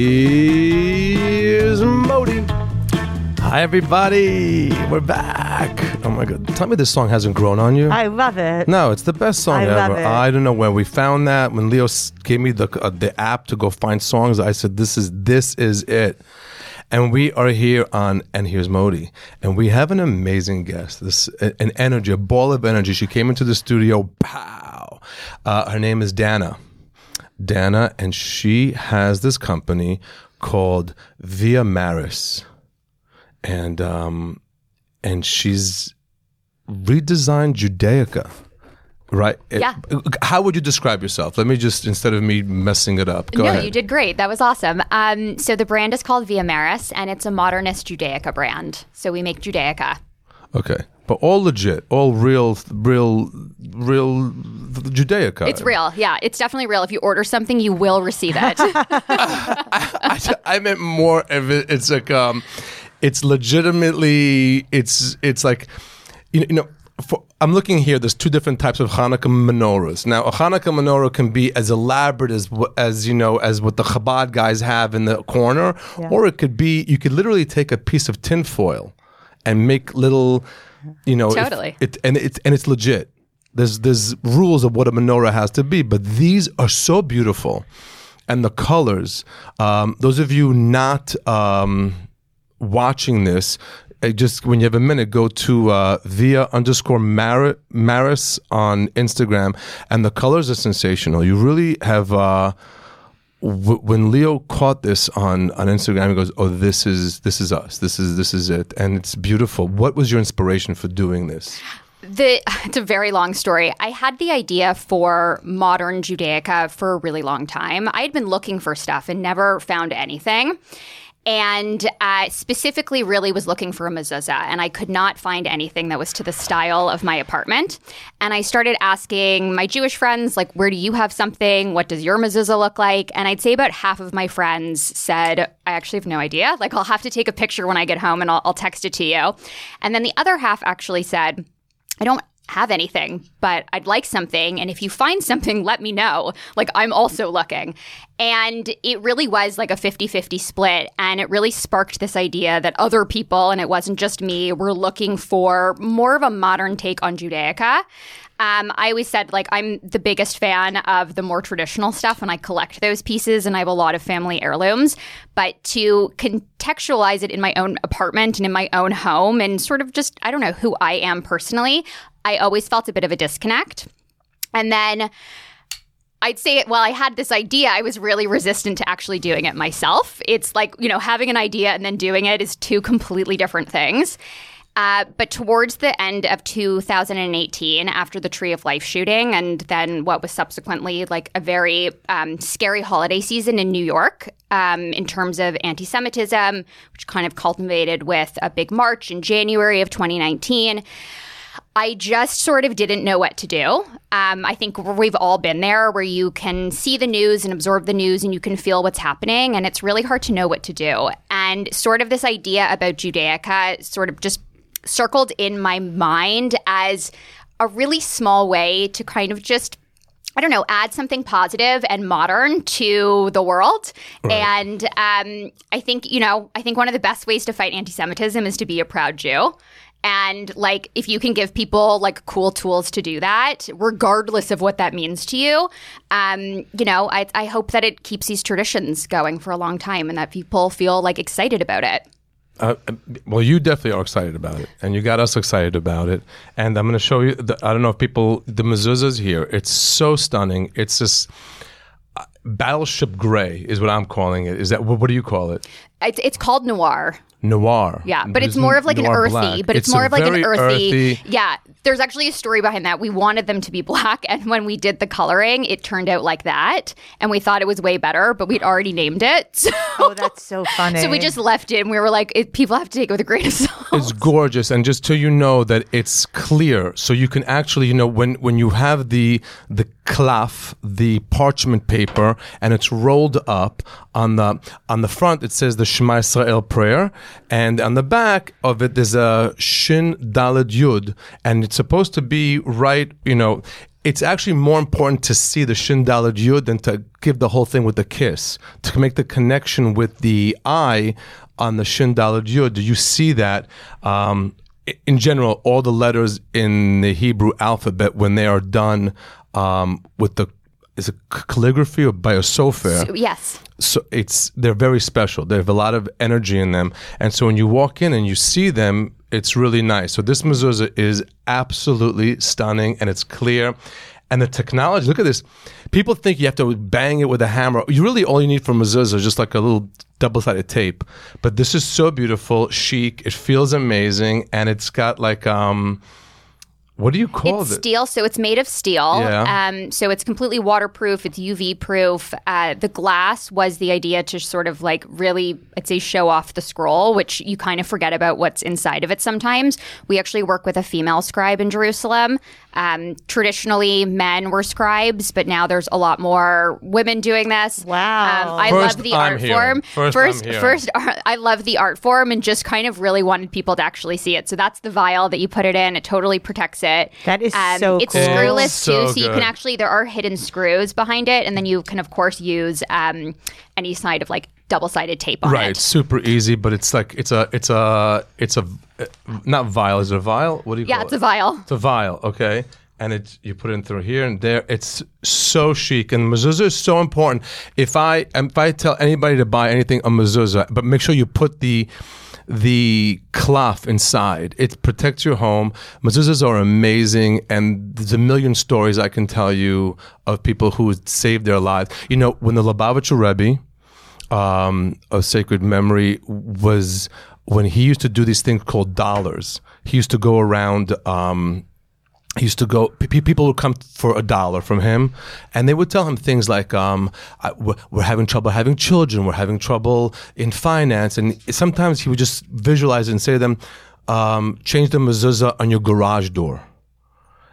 to And Here's Modi. Hi, everybody. We're back. Oh my God. Tell me this song hasn't grown on you. I love it. No, it's the best song I ever. love it. I don't know where we found that. When Leo s- gave me the uh, the app to go find songs, I said, "This is this is it." And we are here on and here's Modi, and we have an amazing guest. This an energy, a ball of energy. She came into the studio. Pow! Uh, her name is Dana. Dana, and she has this company called Via Maris, and um, and she's redesigned Judaica. Right? It- Yeah. how would you describe yourself? Let me just instead of me messing it up. Go no, ahead. you did great. That was awesome. Um, so the brand is called Via Maris, and it's a modernist Judaica brand. So we make Judaica. Okay, but all legit, all real, real, real Judaica. It's real. Yeah, it's definitely real. If you order something, you will receive it. I, I meant more of it. It's like um, it's legitimately. It's it's like you know. You know for, I'm looking here. There's two different types of Hanukkah menorahs. Now, a Hanukkah menorah can be as elaborate as wh- as you know as what the Chabad guys have in the corner, or it could be you could literally take a piece of tin foil and make little, you know, Totally. it and it's and it's legit. There's there's rules of what a menorah has to be, but these are so beautiful, and the colors. Um, those of you not um, watching this, uh, just when you have a minute, go to uh, via underscore Mar- Maris on Instagram, and the colors are sensational. You really have. Uh, when Leo caught this on on Instagram, he goes, "Oh, this is this is us. This is this is it, and it's beautiful." What was your inspiration for doing this? the it's a very long story. I had the idea for modern Judaica for a really long time. I had been looking for stuff and never found anything. And uh, specifically, really was looking for a mezuzah, and I could not find anything that was to the style of my apartment. And I started asking my Jewish friends, like, "Where do you have something? What does your mezuzah look like?" And I'd say about half of my friends said, "I actually have no idea. Like, I'll have to take a picture when I get home, and I'll, I'll text it to you." And then the other half actually said, I don't have anything, but I'd like something. And if you find something, let me know. Like, I'm also looking. And it really was like a 50 50 split. And it really sparked this idea that other people, and it wasn't just me, were looking for more of a modern take on Judaica. Um, I always said, like, I'm the biggest fan of the more traditional stuff, and I collect those pieces, and I have a lot of family heirlooms. But to contextualize it in my own apartment and in my own home, and sort of just, I don't know who I am personally, I always felt a bit of a disconnect. And then I'd say, well, I had this idea. I was really resistant to actually doing it myself. It's like, you know, having an idea and then doing it is two completely different things. Uh, but towards the end of 2018, after the Tree of Life shooting, and then what was subsequently like a very um, scary holiday season in New York um, in terms of anti Semitism, which kind of culminated with a big march in January of 2019. I just sort of didn't know what to do. Um, I think we've all been there where you can see the news and absorb the news and you can feel what's happening, and it's really hard to know what to do. And sort of this idea about Judaica sort of just circled in my mind as a really small way to kind of just I don't know, add something positive and modern to the world. And um, I think, you know, I think one of the best ways to fight anti Semitism is to be a proud Jew. And like, if you can give people like cool tools to do that, regardless of what that means to you, um, you know, I, I hope that it keeps these traditions going for a long time and that people feel like excited about it. Uh, well, you definitely are excited about it, and you got us excited about it. And I'm going to show you. The, I don't know if people the mezuzahs here. It's so stunning. It's just battleship gray is what I'm calling it. Is that what, what do you call it? It's, it's called noir. Noir. Yeah, but it's There's more of like an earthy, black. but it's, a more of like an earthy, earthy- Yeah, there's actually a story behind that. We wanted them to be black, and when we did the coloring, it turned out like that, and we thought it was way better, but we'd already named it. So, Oh, that's so funny. so we just left it, and we were like, it, people have to take it with a grain of salt. It's gorgeous, and just so you know that it's clear, so you can actually, you know, when when you have the the cloth, the parchment paper, and it's rolled up on the on the front, it says the Shema Israel prayer, and on the back of it there's a Shin Daled Yud, and it's supposed to be right, you know. it's actually more important to see the Shin Daled Yud than to give the whole thing with a kiss. To make the connection with the eye on the Shin Daled Yud, Do you see that. Um, in general, all the letters in the Hebrew alphabet, when they are done um, with the is it calligraphy or by a sofer, Yes. so it's they're very special. They have a lot of energy in them, and so when you walk in and you see them, it's really nice. So this mezuzah is absolutely stunning, and it's clear. And the technology, look at this. People think you have to bang it with a hammer. You really all you need for mezuzah is just like a little double-sided tape. But this is so beautiful, chic. It feels amazing, and it's got like um, what do you call It's it? steel, so it's made of steel. Yeah. Um, so it's completely waterproof. It's UV proof. Uh, the glass was the idea to sort of like really, I'd say, show off the scroll, which you kind of forget about what's inside of it sometimes. We actually work with a female scribe in Jerusalem. Um, traditionally, men were scribes, but now there's a lot more women doing this. Wow. Um, I First love the I'm art hearing. form. First first, I'm hearing. first I love the art form and just kind of really wanted people to actually see it. So that's the vial that you put it in. It totally protects it. That is so It's cool. screwless It's so too, so you can actually there are hidden screws behind it, and then you can of course use um, any side of like double sided tape on Right, it. it's super easy, but it's like it's a it's a it's a not vial. Is it a vial? What do you call it? Yeah, it's it? a vial. It's a vial, okay. And it you put it in through here and there. It's so chic, and mezuzah is so important. If I um, if I tell anybody to buy anything a mezuzah, but make sure you put the the cloth inside. It protects your home. Mezuzahs are amazing, and there's a million stories I can tell you of people who saved their lives. You know, when the Lubavitcher Rebbe, um, sacred memory was when he used to do these things called dollars. He used to go around. Um, he used to go. P- people would come for a dollar from him, and they would tell him things like, um, I, we're, "We're having trouble having children. We're having trouble in finance." And sometimes he would just visualize it and say to them, um, "Change the mezuzah on your garage door."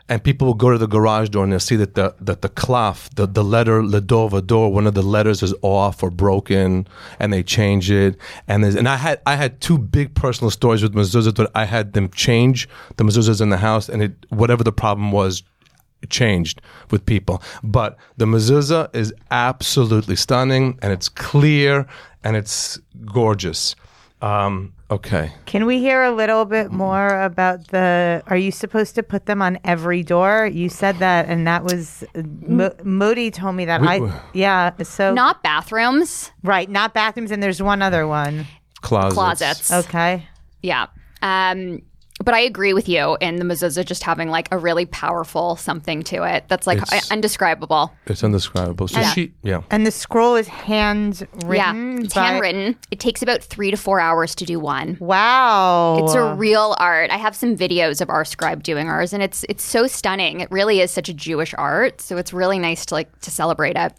And people will go to the garage door and they'll see that the that the cloth, the, the letter Ledova door, one of the letters is off or broken, and they change it. And and I had I had two big personal stories with mezuzahs that I had them change the mezuzahs in the house, and it whatever the problem was. Changed with people, but the mezuzah is absolutely stunning, and it's clear, and it's gorgeous. Um, okay, Can we hear a little bit more about the? Are you supposed to put them on every door? You said that, and that was Mo- Modi told me that. We- I yeah. So Not bathrooms, right, not bathrooms, and there's one other one. closets. closets. Okay. Yeah. Um, but I agree with you in the mezuzah just having like a really powerful something to it that's like It's- undescribable. It's undescribable. So Yeah. she, yeah. And the scroll is hand yeah, written. it's handwritten. It takes about three to four hours to do one. Wow. It's a real art. I have some videos of our scribe doing ours, and it's it's so stunning. It really is such a Jewish art, so it's really nice to like to celebrate it.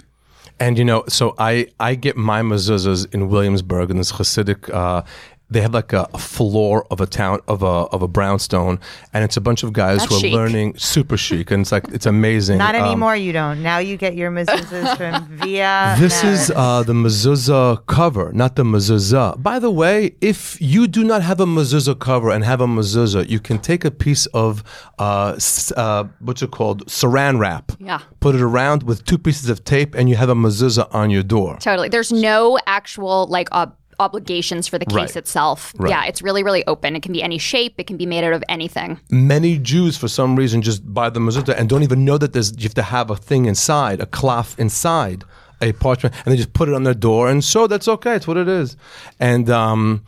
And you know, so I I get my mezuzahs in Williamsburg in this Hasidic. Uh, they have like a, a floor of a town of a of a brownstone, and it's a bunch of guys That's who are chic. learning super chic, and it's like it's amazing. Not Um, anymore. you don't. Now you get your mezuzahs from Via. This No. is uh, the mezuzah cover, not the mezuzah. By the way, if you do not have a mezuzah cover and have a mezuzah, you can take a piece of uh, s- uh, what's it called, saran wrap. Yeah. Put it around with two pieces of tape, and you have a mezuzah on your door. Totally. There's no actual like ob- obligations for the case Right. itself. Right. Yeah, it's really really open. It can be any shape. It can be made out of anything. many Jews, for some reason, just buy the mezuzah and don't even know that there's you have to have a thing inside, a cloth inside a parchment, and they just put it on their door, and so that's okay. It's what it is. And um,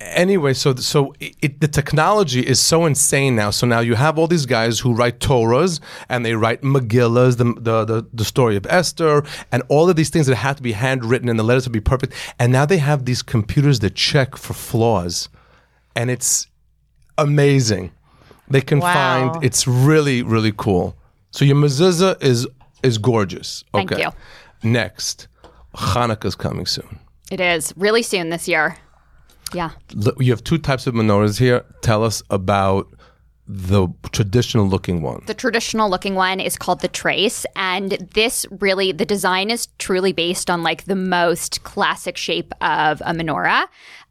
anyway, so so it, it, the technology is so insane now. So now you have all these guys who write Torahs and they write Megillas, the, the the the story of Esther, and all of these things that have to be handwritten and the letters to be perfect. And now they have these computers that check for flaws, and it's amazing. They can Wow. find it's really really cool. So your mezuzah is is gorgeous. Thank okay. you. Next, Hanukkah's coming soon. It is really soon this year. Yeah. You have two types of menorahs here. Tell us about the traditional looking one. The traditional looking one is called the Trace. And this really, the design is truly based on like the most classic shape of a menorah.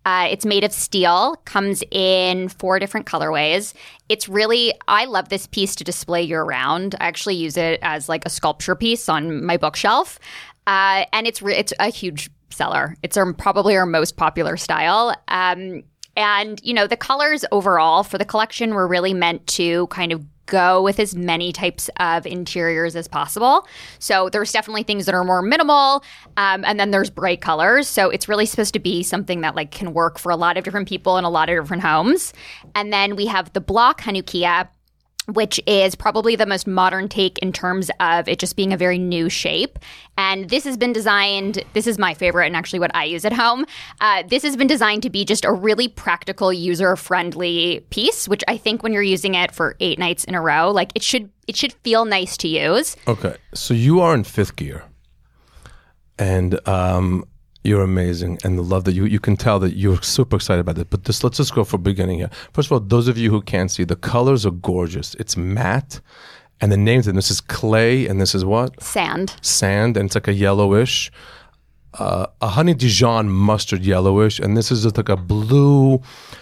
Uh, it's made of steel, comes in four different colorways. It's really, I love this piece to display year round. I actually use it as like a sculpture piece on my bookshelf. Uh, and it's, re- it's a huge seller. It's our, probably our most popular style. Um, and, you know, the colors overall for the collection were really meant to kind of go with as many types of interiors as possible. So there's definitely things that are more minimal, um, and then there's bright colors. So it's really supposed to be something that like can work for a lot of different people in a lot of different homes. And then we have the block Hanukkiah which is probably the most modern take in terms of it just being a very new shape. And this has been designed, this is my favorite and actually what I use at home. Uh, this has been designed to be just a really practical, user friendly piece, which I think when you're using it for eight nights in a row, like it should. It should feel nice to use. Okay, so you are in fifth gear, and um, you're amazing, and the love that you you can tell that you're super excited about it. But this, let's just go for beginning here. First of all, those of you who can't see, the colors are gorgeous. It's matte, and the names. And this is clay, and this is what Sand. sand, and it's like a yellowish. Uh, a honey Dijon mustard yellowish, and this is just like a blue.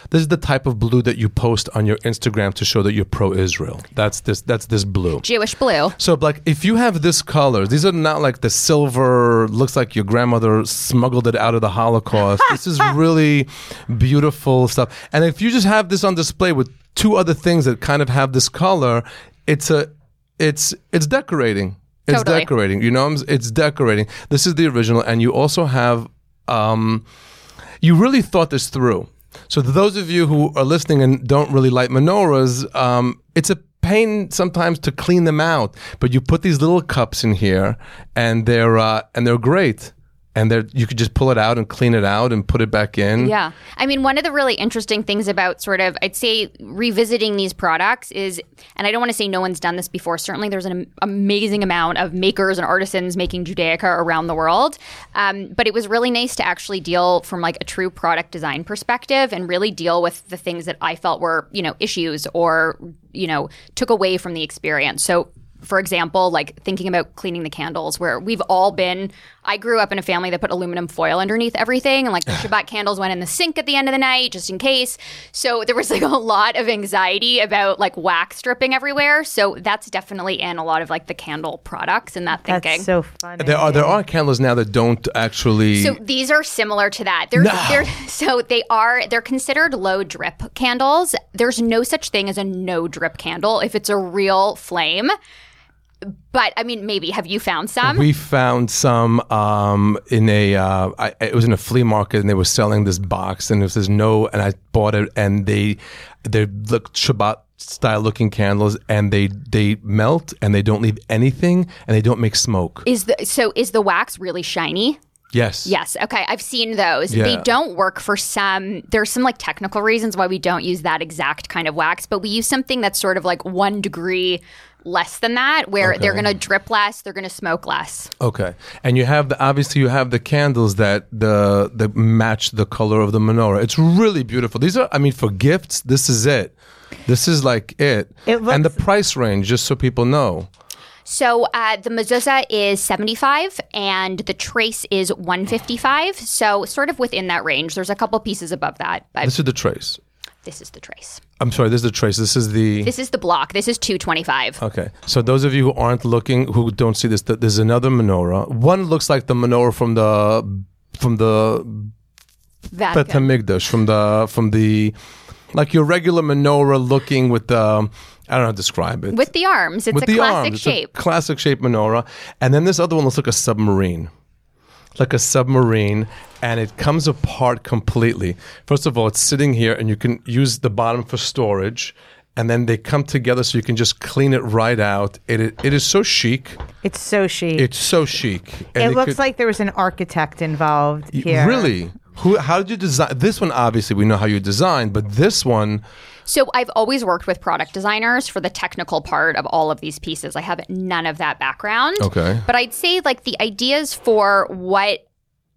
This is the type of blue that you post on your Instagram to show that you're pro-Israel. That's this. That's this blue. Jewish blue. So, like, if you have this color, these are not like the silver, looks like your grandmother smuggled it out of the Holocaust. this is really beautiful stuff. And if you just have this on display with two other things that kind of have this color, it's a, it's, it's decorating. It's Totally. decorating. You know, it's decorating. This is the original, and you also have, um, you really thought this through. So, to those of you who are listening and don't really like menorahs, um, it's a pain sometimes to clean them out. But you put these little cups in here, and they're uh, and they're great. And they're you could just pull it out and clean it out and put it back in. Yeah. I mean, one of the really interesting things about sort of, I'd say, revisiting these products is, and I don't want to say no one's done this before. Certainly, there's an amazing amount of makers and artisans making Judaica around the world. Um, but it was really nice to actually deal from like a true product design perspective and really deal with the things that I felt were, you know, issues or, you know, took away from the experience. So, for example, like thinking about cleaning the candles, where we've all been. I grew up in a family that put aluminum foil underneath everything, and like the Shabbat candles went in the sink at the end of the night just in case. So there was like a lot of anxiety about like wax dripping everywhere. So that's definitely in a lot of like the candle products and that thinking. That's so funny. There are there are candles now that don't actually. So these are similar to that. They're, No. they're so they are they're considered low drip candles. There's no such thing as a no drip candle if it's a real flame. But I mean, maybe have you found some? We found some um, in a. Uh, I, it was in a flea market, and they were selling this box, and it says no, and I bought it, and they they look Shabbat style looking candles, and they they melt, and they don't leave anything, and they don't make smoke. is the so is the wax really shiny? Yes. Yes. Okay. I've seen those. Yeah. They don't work for some. There's some like technical reasons why we don't use that exact kind of wax, but we use something that's sort of like one degree less than that, where they're going to drip less, they're going to smoke less. Okay, and you have the obviously you have the candles that the that match the color of the menorah. It's really beautiful. These are, I mean, for gifts, this is it. This is like it. It and the price range, just so people know. So uh, the mezuzah is 75 and the trace is 155. So sort of within that range. There's a couple pieces above that, but This is the trace. This is the trace. I'm sorry, this is the trace. This is the. This is the block. This is 225. Okay, so those of you who aren't looking, who don't see this, th- there's another menorah. One looks like the menorah from the from the Vatican. Hamikdash, from the from the like your regular menorah looking with the I don't know how to describe it. With the arms. It's with a the classic arms. Shape. classic shape menorah. And then this other one looks like a submarine. Like a submarine, and it comes apart completely. First of all, it's sitting here, and you can use the bottom for storage, and then they come together so you can just clean it right out. It it, it is so chic. It's so chic. It's so chic. And it looks could- like there was an architect involved here. really. Who? How did you design this one? Obviously, we know how you designed, but this one, So I've always worked with product designers for the technical part of all of these pieces. I have none of that background. Okay. But I'd say like the ideas for what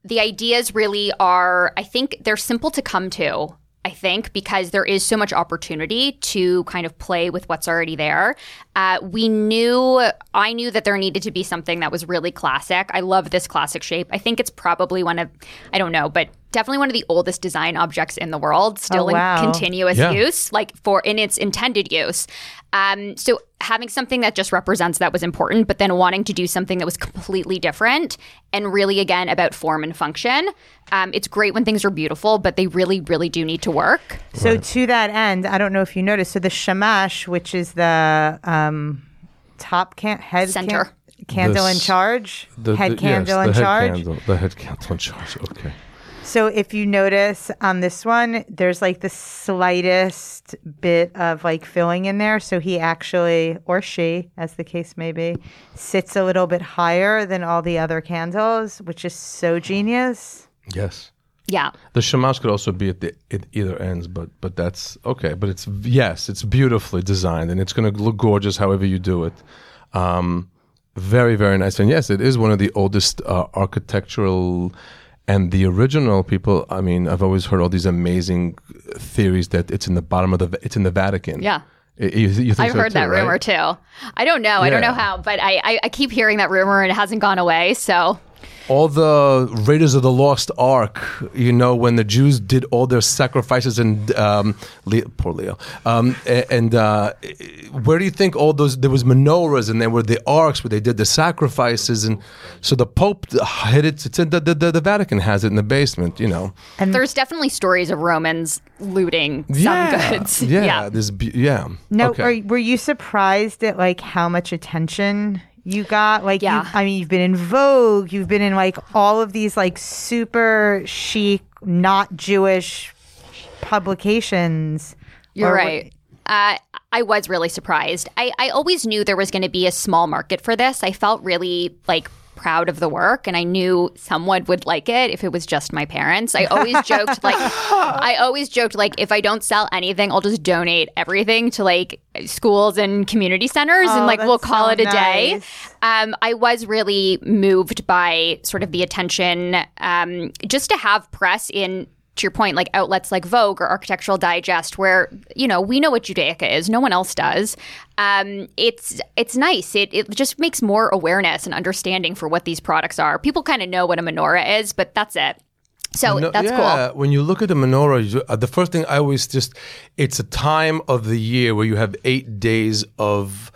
the ideas really are, I think they're simple to come to. I think because there is so much opportunity to kind of play with what's already there. Uh, we knew, I knew that there needed to be something that was really classic. I love this classic shape. I think it's probably one of, I don't know, but definitely one of the oldest design objects in the world, still Oh, wow. in continuous Yeah. use, like for in its intended use. Um, so having something that just represents that was important, but then wanting to do something that was completely different and really again about form and function. Um, it's great when things are beautiful, but they really, really do need to work. So to that end, I don't know if you noticed. So the shamash, which is the um, top can- head Center. can- candle in charge, The- head the- candle yes, in the head charge. Candle, the head candle in charge. Okay. So if you notice on this one, there's like the slightest bit of like filling in there. So he actually, or she, as the case may be, sits a little bit higher than all the other candles, which is so genius. Yes. Yeah. The shamash could also be at the at either ends, but but that's okay. But it's yes, it's beautifully designed, and it's going to look gorgeous however you do it. Um, very very nice, and yes, it is one of the oldest uh, architectural. And the original people, I mean, I've always heard all these amazing theories that it's in the bottom of the, it's in the Vatican. Yeah. You, you think I've so heard too, that right? rumor too. I don't know. I don't know how, but I, I, I keep hearing that rumor and it hasn't gone away. So all the Raiders of the Lost Ark, you know, when the Jews did all their sacrifices and um, Leo, poor Leo, um, a- and uh, where do you think all those there was menorahs and there were the arks where they did the sacrifices and so the Pope hid it. It's in the, the, the, the Vatican has it in the basement, you know. And there's definitely stories of Romans looting some goods. yeah, yeah. this yeah. No, okay. are, were you surprised at like how much attention you got? Like, Yeah. you, I mean, you've been in Vogue, you've been in like all of these like super chic, not Jewish publications. You're Or- right. Uh, I was really surprised. I, I always knew there was going to be a small market for this. I felt really like proud of the work and I knew someone would like it if it was just my parents. I always joked like I always joked like if I don't sell anything, I'll just donate everything to like schools and community centers and Oh, like we'll call so it a day. Um, I was really moved by sort of the attention um, just to have press in to your point, like outlets like Vogue or Architectural Digest, where you know we know what Judaica is, no one else does. Um, it's it's nice. It it just makes more awareness and understanding for what these products are. People kind of know what a menorah is, but that's it. So No, that's yeah, cool. When you look at the menorah, you, uh, the first thing I always just, it's a time of the year where you have eight days of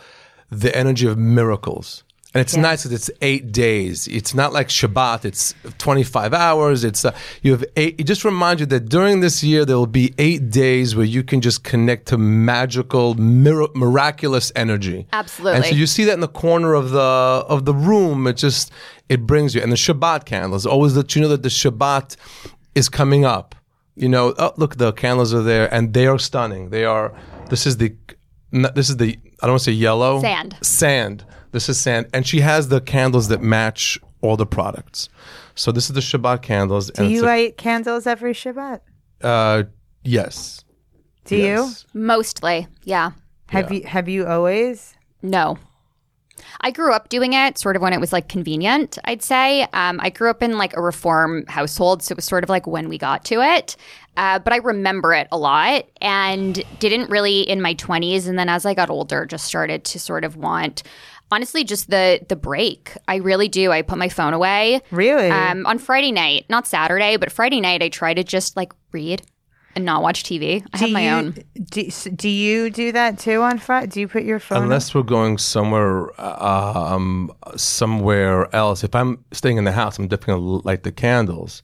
the energy of miracles. And it's nice that it's eight days. It's not like Shabbat. It's 25 hours. It's uh, you have eight. It just reminds you that during this year there will be eight days where you can just connect to magical, mir- miraculous energy. Absolutely. And so you see that in the corner of the of the room. It just it brings you. And the Shabbat candles always let you know that the Shabbat is coming up. You know, oh look, the candles are there, and they are stunning. They are. This is the. This is the. I don't want to say yellow. Sand. Sand. This is sand, and she has the candles that match all the products. So this is the Shabbat candles. Do and you a- light candles every Shabbat? uh, yes. Do Yes. Mostly, yeah. you? Have you have you always? No. I grew up doing it sort of when it was like convenient, I'd say. Um, I grew up in like a reform household, so it was sort of like when we got to it. Uh, but I remember it a lot and didn't really in my 20s. And then as I got older, just started to sort of want, honestly, just the the break. I really do. I put my phone away. Really? Um, on Friday night, not Saturday, but Friday night, I try to just like read and not watch TV. I have my you, own. Do, do you do that too on Friday? Do you put your phone? Unless we're going somewhere, uh, um, somewhere else. If I'm staying in the house, I'm definitely gonna light the candles,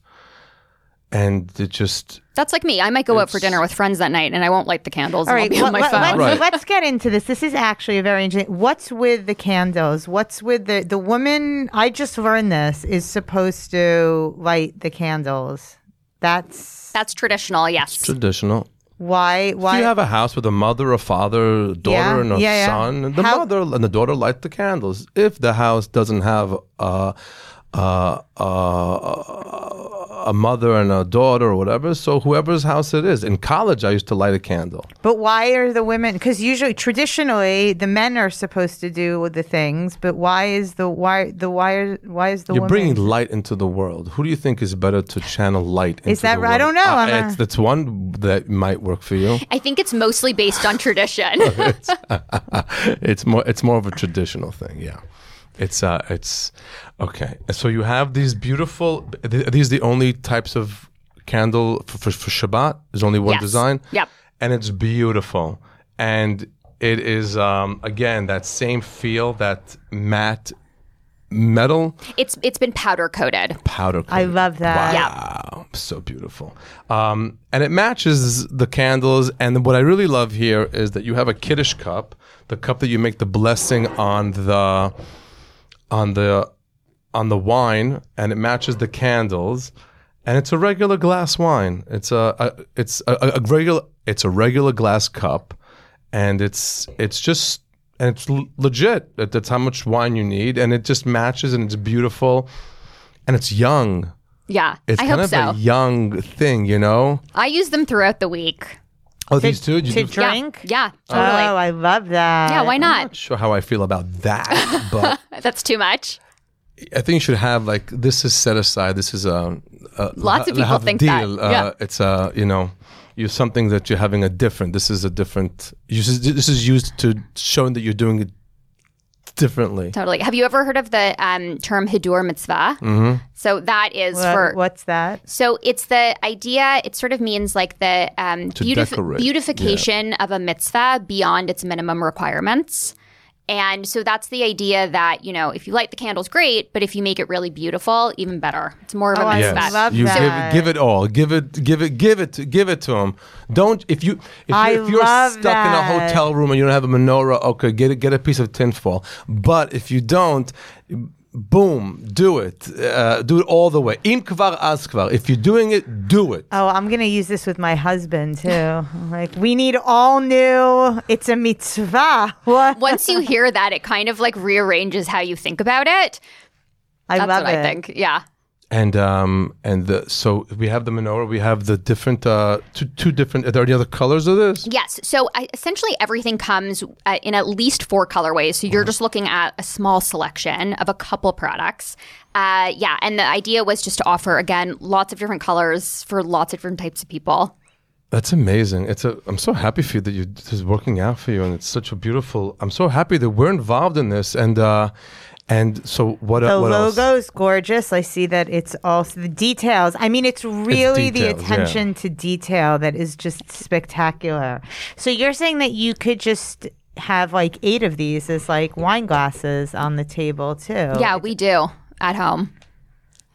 and it just That's like me. I might go out for dinner with friends that night and I won't light the candles All and I'll be on my let, phone. us Right. let's get into this. This is actually a very interesting. What's with the candles? What's with the the woman? I just learned this is supposed to light the candles. That's That's traditional, yes. traditional. why. Why? If you have a house with a mother, a father, a daughter, Yeah, and a yeah, yeah. son, and the How- mother and the daughter light the candles. If the house doesn't have a, a, a, a mother and a daughter or whatever, so whoever's house it is. In college, I used to light a candle. But why are the women? Because usually, traditionally, the men are supposed to do the things. But why is the why the why are, why is the You're woman? bringing light into the world. Who do you think is better to channel light? Into that the right? I don't know. Uh, a- it's, that's one that might work for you. I think it's mostly based on tradition. it's more it's more of a traditional thing yeah it's uh it's okay so you have these beautiful th- are these the only types of candle for, for, for Shabbat. There's only one Yes. design. Yep. And it's beautiful. And it is, um, again, that same feel, that matte metal It's it's been powder coated. powder. I love that. Wow, so beautiful. Um, and it matches the candles. And what I really love here is that you have a kiddush cup, the cup that you make the blessing on the on the on the wine, and it matches the candles. And it's a regular glass wine. It's a, a it's a, a regular it's a regular glass cup, and it's it's just and it's l- legit. That- That's how much wine you need, and it just matches, and it's beautiful, and it's young. Yeah, It's I kind hope of so. a young thing, you know. I use them throughout the week. Oh, these two. You to do- drink. Yeah, Oh, totally. Oh, I love that. yeah, why I'm not? not sure how I feel about that, but That's too much. I think you should have like this is set aside. This is a, a Lots of people have think that. deal. Uh, Yeah. It's a you know you something that you're having a different. This is a different. This is, this is used to showing that you're doing it differently. Totally. Have you ever heard of the um, term hidur mitzvah? Mm-hmm. So that is What- for what's that? So it's the idea. It sort of means like the um, beautif- decorate, beautification of a mitzvah beyond its minimum requirements. And so that's the idea that you know, if you light the candles, great, but if you make it really beautiful, even better. It's more of a Oh, I. Yes, love you that. give give it all. Give it give it give it to, give it to them. Don't if you if, I you, if you're love stuck in a hotel room and you don't have a menorah, okay, get it get a piece of tinfoil. But if you don't, boom, do it. Uh, do it all the way. Im kvar az kvar. If you're doing it, do it. Oh, I'm gonna use this with my husband too. like, we need all new. It's a mitzvah. What? Once you hear that, it kind of like rearranges how you think about it. I That's love what it. I think. Yeah. And um and the, so we have the menorah. We have the different uh two two different. Are there any other colors of this? Yes. So I, essentially, everything comes uh, in at least four colorways. So you're just looking at a small selection of a couple products. Uh, yeah. And the idea was just to offer, again, lots of different colors for lots of different types of people. That's amazing. It's a. I'm so happy for you that you this is working out for you, and it's such a beautiful. I'm so happy that we're involved in this, and uh, and so what? The what else? logo is gorgeous. I see that it's also the details. I mean, it's really the details, attention to detail that is just spectacular. So you're saying that you could just have like eight of these as like wine glasses on the table too. Yeah, we do at home.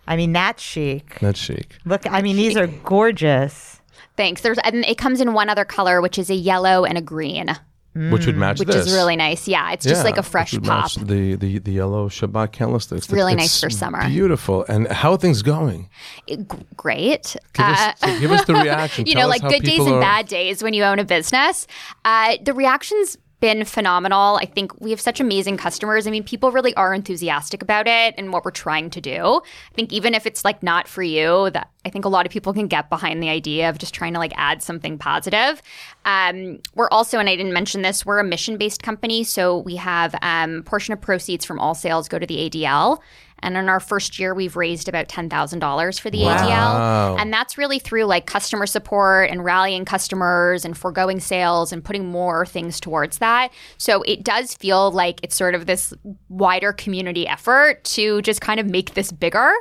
I mean, that's chic. That's chic. Look, I mean, these are gorgeous. Thanks. There's and it comes in one other color, which is a yellow and a green, Which would match this. which this. is really nice. Yeah, it's just Yeah, like a fresh pop. The, the the yellow Shabbat candlesticks. Really It's nice for summer. Beautiful. And how are things going? It- great. Give us, so give us the reaction. you Tell know, like good days and are- bad days when you own a business. Uh, the reaction's been phenomenal. I think we have such amazing customers. I mean, people really are enthusiastic about it and what we're trying to do. I think even if it's like not for you, that I think a lot of people can get behind the idea of just trying to like add something positive. Um, we're also, and I didn't mention this, we're a mission based company, so we have um, portion of proceeds from all sales go to the ADL. And in our first year, we've raised about ten thousand dollars for the Wow. ADL, and that's really through like customer support and rallying customers and foregoing sales and putting more things towards that. So it does feel like it's sort of this wider community effort to just kind of make this bigger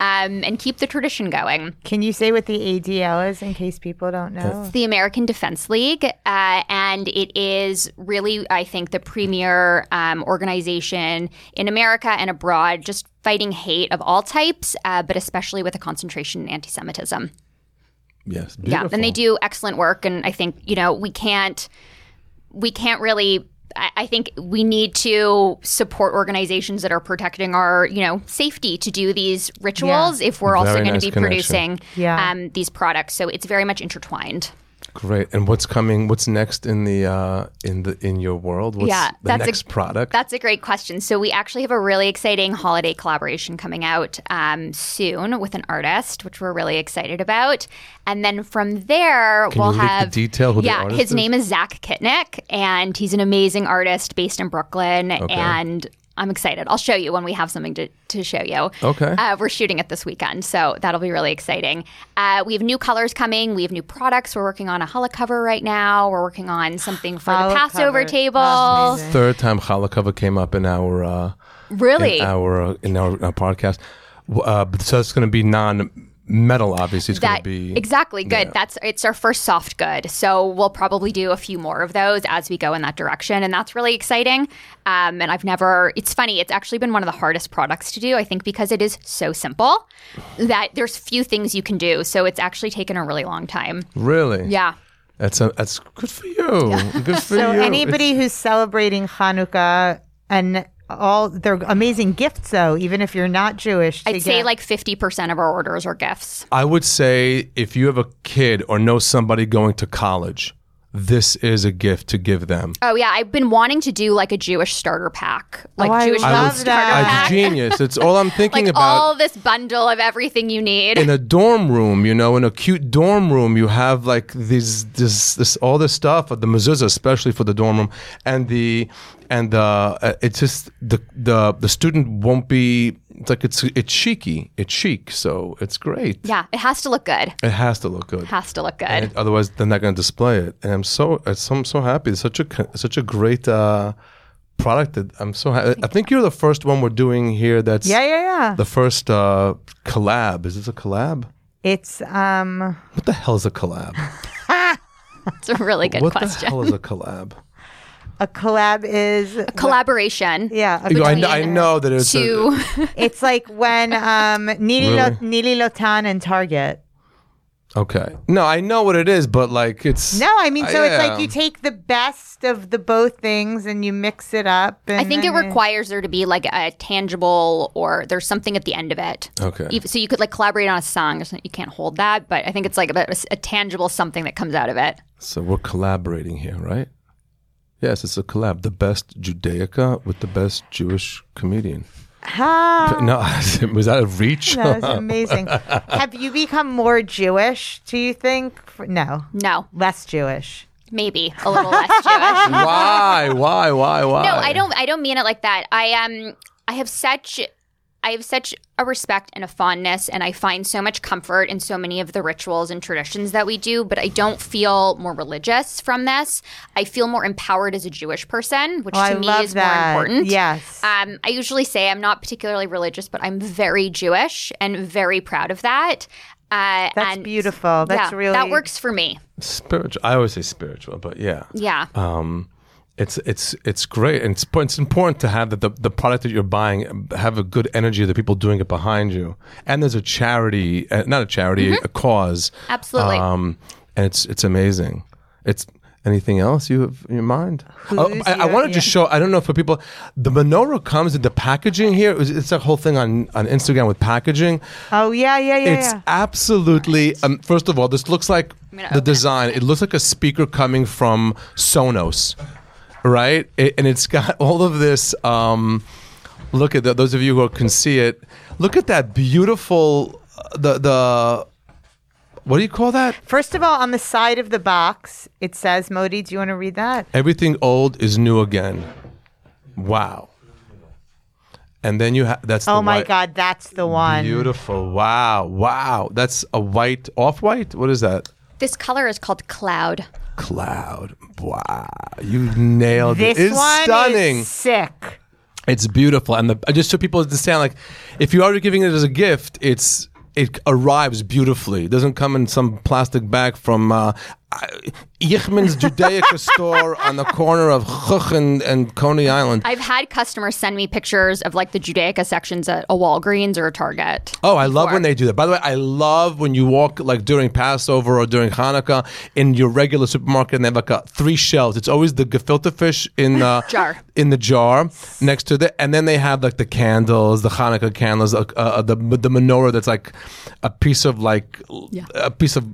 um, and keep the tradition going. Can you say what the ADL is in case people don't know? It's the American Defense League, uh, and it is really, I think, the premier um, organization in America and abroad, just fighting hate of all types, uh, but especially with a concentration in anti-Semitism. Yes. Yeah, and they do excellent work, and I think you know we can't we can't really. I I think we need to support organizations that are protecting our, you know, safety to do these rituals if we're also going nice to be connection. producing Yeah. um, these products. So it's very much intertwined. Great. And what's coming? What's next in the uh, in the in your world? What's Yeah, the that's a- next product? That's a great question. So we actually have a really exciting holiday collaboration coming out um, soon with an artist, which we're really excited about. And then from there, Can we'll you leak the have detail who yeah, his is? name is Zach Kitnick, and he's an amazing artist based in Brooklyn. And I'm excited. I'll show you when we have something to, to show you. Okay. Uh, we're shooting it this weekend, so that'll be really exciting. Uh, we have new colors coming. We have new products. We're working on a challah cover right now. We're working on something for Challah the Passover cover. table. Third time challah cover came up in our uh, Really? in our uh, in our, our podcast. Uh, so it's going to be non metal obviously is going to be exactly good. yeah. that's it's our first soft good. So we'll probably do a few more of those as we go in that direction and that's really exciting. Um, and i've never it's funny it's actually been one of the hardest products to do i think because it is so simple that there's few things you can do. So it's actually taken a really long time. Really? Yeah. That's a, that's good for you. Good for So you. anybody who's celebrating Hanukkah and all they're amazing gifts though, even if you're not Jewish. i'd say get- like 50% of our orders are gifts I would say if you have a kid or know somebody going to college, this is a gift to give them. oh yeah i've been wanting to do like a jewish starter pack like Oh, I jewish love food that. starter It's pack genius. It's all I'm thinking like about. all this bundle of everything you need in a dorm room, you know, in a cute dorm room, you have like these, this, this, all this stuff, the mezuzah, especially for the dorm room, and the, and the, uh, it's just the, the, the student won't be. It's like it's, it's cheeky, it's chic, so it's great. yeah it has to look good It has to look good. It has to look good And otherwise, they're not going to display it. And I'm so, I'm so happy. It's such a, such a great uh, product. That I'm so happy. I think you're the first one we're doing here. That's yeah, yeah, yeah. the first uh, collab. Is this a collab? It's um What the hell is a collab? it's a really good question. what the hell is a collab? A collab is a collaboration yeah. a know, I, between- kn- I know that it's a, It's like when um Nili, Really? Nili Lotan and Target. okay. No, I know what it is, but like it's No, I mean so it's like you take the best of the both things and you mix it up. And I think it requires there to be like a tangible or there's something at the end of it. Okay. So you could like collaborate on a song. There's no- You can't hold that, but I think it's like a, a tangible something that comes out of it. So we're collaborating here, right? Yes, it's a collab. The best Judaica with the best Jewish comedian. Ha, No, was that a reach? that was amazing. Have you become more Jewish? Do you think? No, No, less Jewish. maybe a little less Jewish. why? Why? Why? Why? No, I don't. I don't mean it like that. I um, I have such, I have such a respect and a fondness, and I find so much comfort in so many of the rituals and traditions that we do. But I don't feel more religious from this. I feel more empowered as a Jewish person, which Oh, I to me love is that. more important. Yes. Um, I usually say I'm not particularly religious, but I'm very Jewish and very proud of that. Uh, That's and beautiful. That's yeah, really that works for me. spiritual. I always say spiritual, but yeah. Yeah. um, it's it's it's great, and it's it's important to have that the the product that you're buying have a good energy of the people doing it behind you, and there's a charity, uh, not a charity, a cause. Mm-hmm. Absolutely. Um, and it's it's amazing. It's anything else you have in your mind? Oh, I, I want to just show. I don't know for people. The menorah comes in the packaging here. It's, it's a whole thing on on Instagram with packaging. oh yeah, yeah, yeah, It's yeah. absolutely. Um, first of all, this looks like the open it. design. It looks like a speaker coming from Sonos, right? It, and it's got all of this. Um, look at that. Those of you who can see it. Look at that beautiful. uh, The the. What do you call that? First of all, on the side of the box, it says, "Modi, do you want to read that?" Everything old is new again. Wow. And then you have that's the Oh my white- God, that's the one. Beautiful. Wow. Wow. That's a white off white. What is that? This color is called cloud. Cloud. Wow. You nailed This it. It's one stunning. is sick. It's beautiful. And the, just so people understand, like, if you are giving it as a gift, it's it arrives beautifully. It doesn't come in some plastic bag from uh, Yichman's Judaica store on the corner of Church and, and Coney Island. I've had customers send me pictures of like the Judaica sections at a Walgreens or a Target. Oh, I love when they do that. By the way, I love when you walk like during Passover or during Hanukkah in your regular supermarket and they have like a, three shelves. It's always the gefilte fish in the Jar. in the jar next to the, and then they have like the candles, the Hanukkah candles, uh, uh, the the menorah that's like a piece of like Yeah. a piece of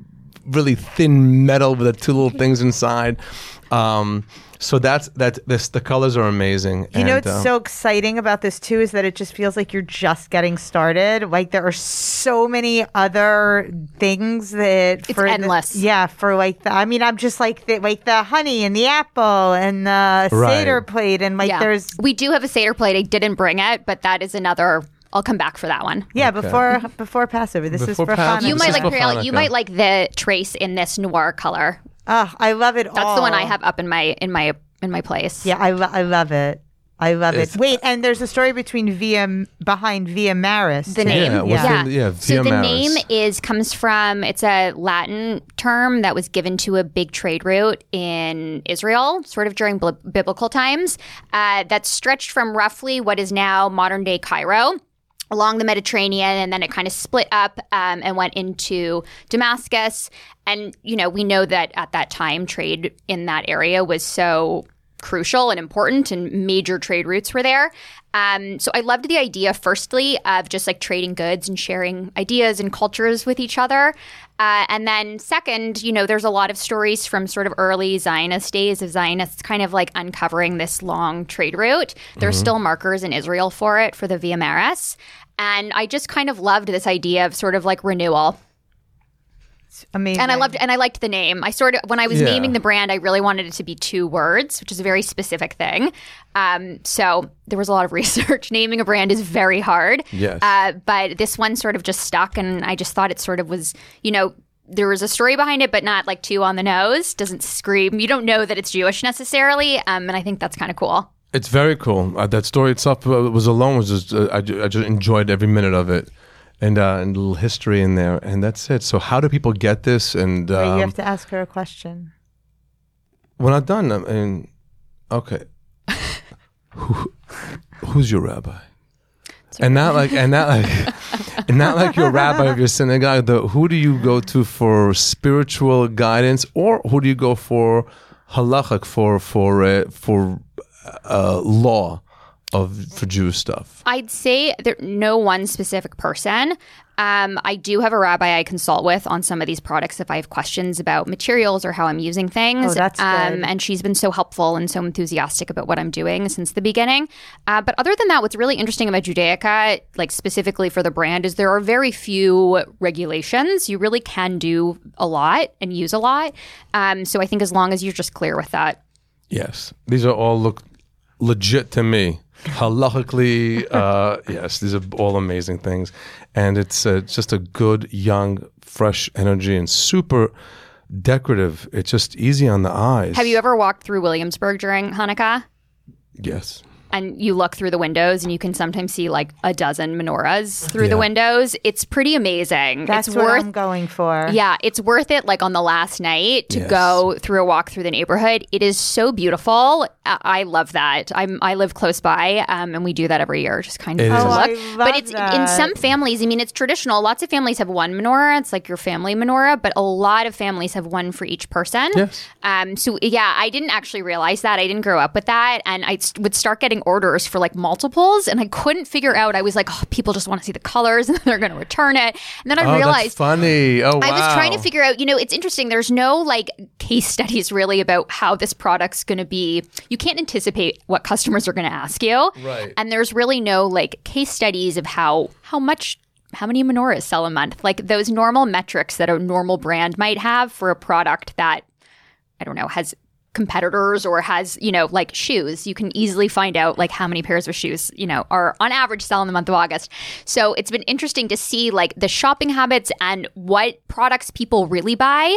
really thin metal with the two little things inside. Um, so that's that. This the colors are amazing. You know and, what's uh, so exciting about this too is that it just feels like you're just getting started. Like there are so many other things that It's for the- endless. yeah, for like the, I mean, I'm just like the, like the honey and the apple and the Right. seder plate and like yeah. there's we do have a Seder plate. I didn't bring it, but that is another. I'll come back for that one. yeah before before Passover. This Before is for Passover. Hanukkah. You might like for you might like the trace in this noir color. Oh, I love it. That's the one I have up in my in my in my place. Yeah, I lo- I love it. I love It's- it. Wait, and there's a story between Via behind Via Maris. The name. Yeah, Yeah. the- yeah, So the Maris. name is comes from it's a Latin term that was given to a big trade route in Israel, sort of during bl- biblical times. Uh, that stretched from roughly what is now modern day Cairo. Along the Mediterranean, and then it kind of split up um, and went into Damascus. And, you know, we know that at that time, trade in that area was so crucial and important, and major trade routes were there. Um, so I loved the idea, firstly, of just like trading goods and sharing ideas and cultures with each other. Uh, and then, second, you know, there's a lot of stories from sort of early Zionist days of Zionists kind of like uncovering this long trade route. There's still markers in Israel for it, for the Via Maris. And I just kind of loved this idea of sort of like renewal. Amazing. And I loved and I liked the name. I sort of when I was Yeah. naming the brand, I really wanted it to be two words, which is a very specific thing. Um, so there was a lot of research. Naming a brand is very hard. Yes. Uh, but this one sort of just stuck, and I just thought it sort of was, you know. There was a story behind it, but not like too on the nose. Doesn't scream. You don't know that it's Jewish necessarily, um, and I think that's kind of cool. It's very cool. Uh, that story itself uh, was alone was just uh, I, I just enjoyed every minute of it, and uh, and a little history in there, and that's it. So how do people get this? And Wait, um, you have to ask her a question. when I'm done, I mean, okay, Who, who's your rabbi? And not like, and not like, and not like your rabbi of your synagogue. The who do you go to for spiritual guidance, or who do you go for halachic for for uh, for uh, law of for Jewish stuff? I'd say there no one specific person. Um, I do have a rabbi I consult with on some of these products if I have questions about materials or how I'm using things. Oh, that's um, good. And she's been so helpful and so enthusiastic about what I'm doing since the beginning. Uh, but other than that, what's really interesting about Judaica, like specifically for the brand, is there are very few regulations. You really can do a lot and use a lot. Um, so I think as long as you're just clear with that, Yes, these are all look legit to me. Halachically, uh, yes, these are all amazing things, and it's uh, just a good, young, fresh energy and super decorative. It's just easy on the eyes. have you ever walked through Williamsburg during Hanukkah? Yes. And you look through the windows and you can sometimes see like a dozen menorahs through the windows. It's pretty amazing. That's it's what worth I'm going for. yeah, it's worth it like on the last night to Yes. go through a walk through the neighborhood. It is so beautiful. I, I love that. I'm I live close by um, and we do that every year just kind of It to. Oh, look. I love but it's in some families, I mean it's traditional. Lots of families have one menorah. It's like your family menorah, but a lot of families have one for each person. Yes. Um, so yeah, I didn't actually realize that. I didn't grow up with that, and I s- would start getting orders for like multiples, and I couldn't figure out. I was like, oh, people just want to see the colors, and they're going to return it. And then I Oh, that's realized funny. Oh, wow. I was trying to figure out, you know, it's interesting. There's no like case studies really about how this product's going to be. You can't anticipate what customers are going to ask you. Right. And there's really no like case studies of how how much how many menorahs sell a month. Like those normal metrics that a normal brand might have for a product that I don't know, has competitors or has, you know, like shoes. You can easily find out like how many pairs of shoes, you know, are on average sell in the month of August. So it's been interesting to see like the shopping habits and what products people really buy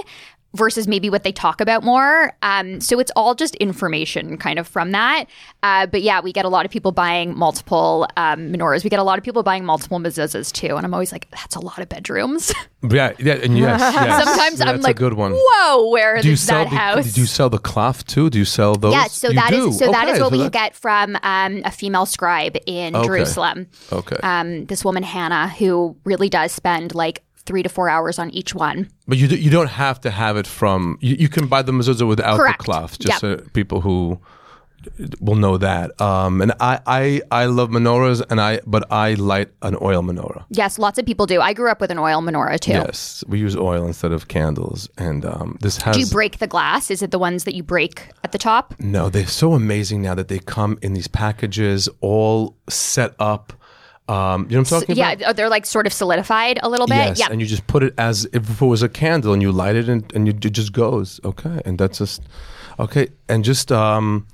versus maybe what they talk about more. Um, so it's all just information kind of from that. Uh, but yeah, we get a lot of people buying multiple um, menorahs. We get a lot of people buying multiple mezuzahs too. And I'm always like, that's a lot of bedrooms. Yeah, yeah, and yes, yes. Sometimes I'm like, a good one. whoa, where Do you is sell that the, house? Do you sell the cloth too? Do you sell those? Yeah, so You that is so that is what so we that- get from um, a female scribe in Okay. Jerusalem. Okay, Um, this woman Hannah, who really does spend like three to four hours on each one. but you do, you don't have to have it from. You, you can buy the mezuzah without Correct. the cloth. Just Yep. uh, people who will know that. Um, and I, I I love menorahs, and I but I light an oil menorah. Yes, lots of people do. I grew up with an oil menorah too. Yes, we use oil instead of candles, and um, this has. Do you break the glass? Is it the ones that you break at the top? No, they're so amazing now that they come in these packages all set up. Um, you know what I'm talking Yeah, about? Yeah, they're like sort of solidified a little bit. Yes, yeah. and you just put it as if it was a candle, and you light it, and, and you, it just goes. Okay, and that's just okay, and just um,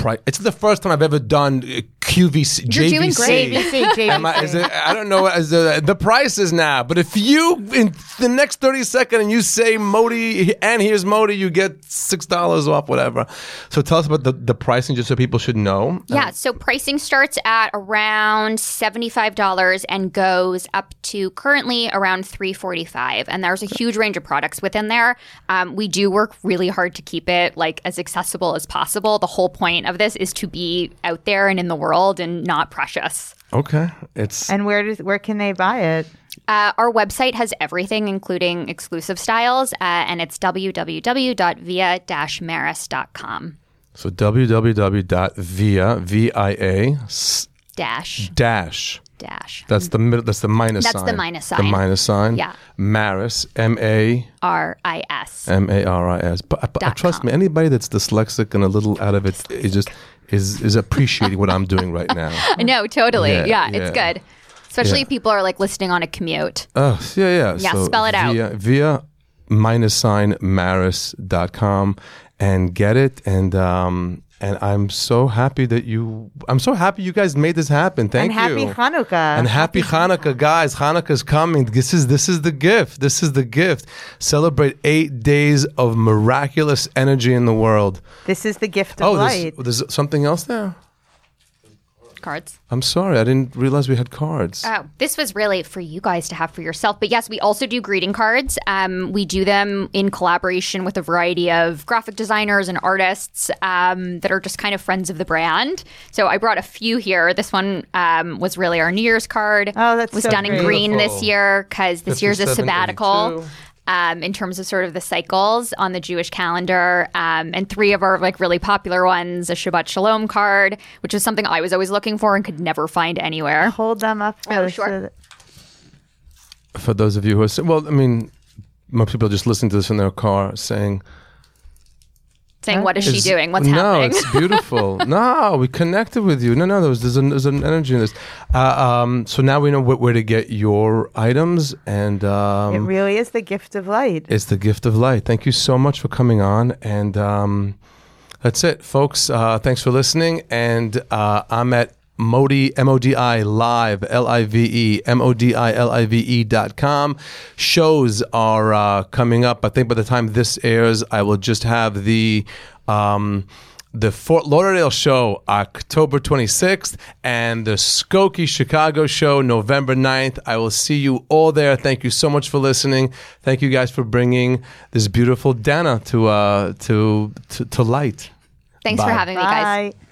price. It's the first time I've ever done uh, QVC. You're JVC. doing great. JVC, JVC. Am I, is it, I don't know as the, the prices now, but if you in the next thirty second and you say Modi and here's Modi, you get six dollars off, whatever. So tell us about the, the pricing, just so people should know. Yeah, so pricing starts at around $75 and goes up to currently around 345 and there's a huge range of products within there. Um, we do work really hard to keep it like as accessible as possible. The whole point of this is to be out there and in the world and not precious. Okay, it's and where does where can they buy it? Uh, our website has everything, including exclusive styles, uh, and it's www.via-maris.com. so www.via v i a s- Dash dash. Dash That's the middle. That's the minus sign. That's sign. the minus sign. The minus sign. Yeah. Maris. M A R I S. M A R I S. But, but trust com. me, anybody that's dyslexic and a little out of it is just is is appreciating what I'm doing right now. No, totally. Yeah, Yeah, yeah. it's good. Especially Yeah. if people are like listening on a commute. Oh, yeah, yeah. Yeah, spell it out. via, Via minus sign maris.com and get it. And um and I'm so happy that you I'm so happy you guys made this happen. Thank you. and happy. Hanukkah. And happy Hanukkah, guys! Hanukkah's coming. This is this is the gift. This is the gift. Celebrate eight days of miraculous energy in the world. this is the gift of Oh, light. there's, there's something else there. Cards. I'm sorry, I didn't realize we had cards. Oh, this was really for you guys to have for yourself. But yes, we also do greeting cards. Um, we do them in collaboration with a variety of graphic designers and artists um, that are just kind of friends of the brand. So I brought a few here. This one um, was really our New Year's card. Oh, that's was so done in great. green this year because this year's a 57, sabbatical. 82. Um, in terms of sort of the cycles on the Jewish calendar, um, and three of our like really popular ones, a Shabbat Shalom card, which is something I was always looking for and could never find anywhere. Hold them up. Oh, sure. so that- For those of you who are well, I mean, most people just listening to this in their car saying, saying, "What is she doing? What's no, happening?" No, it's beautiful. no, we connected with you. No, no, there's there's an, there's an energy in this. Uh, um, so now we know where, where to get your items, and it um, really is the gift of light. it's the gift of light. Thank you so much for coming on, and um, that's it, folks. Uh, thanks for listening, and uh, I'm at Modi M O D I live L I V E M O D I L I V E dot com. Shows are uh, coming up. I think by the time this airs, I will just have the. Um, the Fort Lauderdale show, October 26th, and the Skokie Chicago show, November 9th. I will see you all there. Thank you so much for listening. Thank you guys for bringing this beautiful Dana to uh, to, to to light. Thanks for Bye. having me, guys. Bye.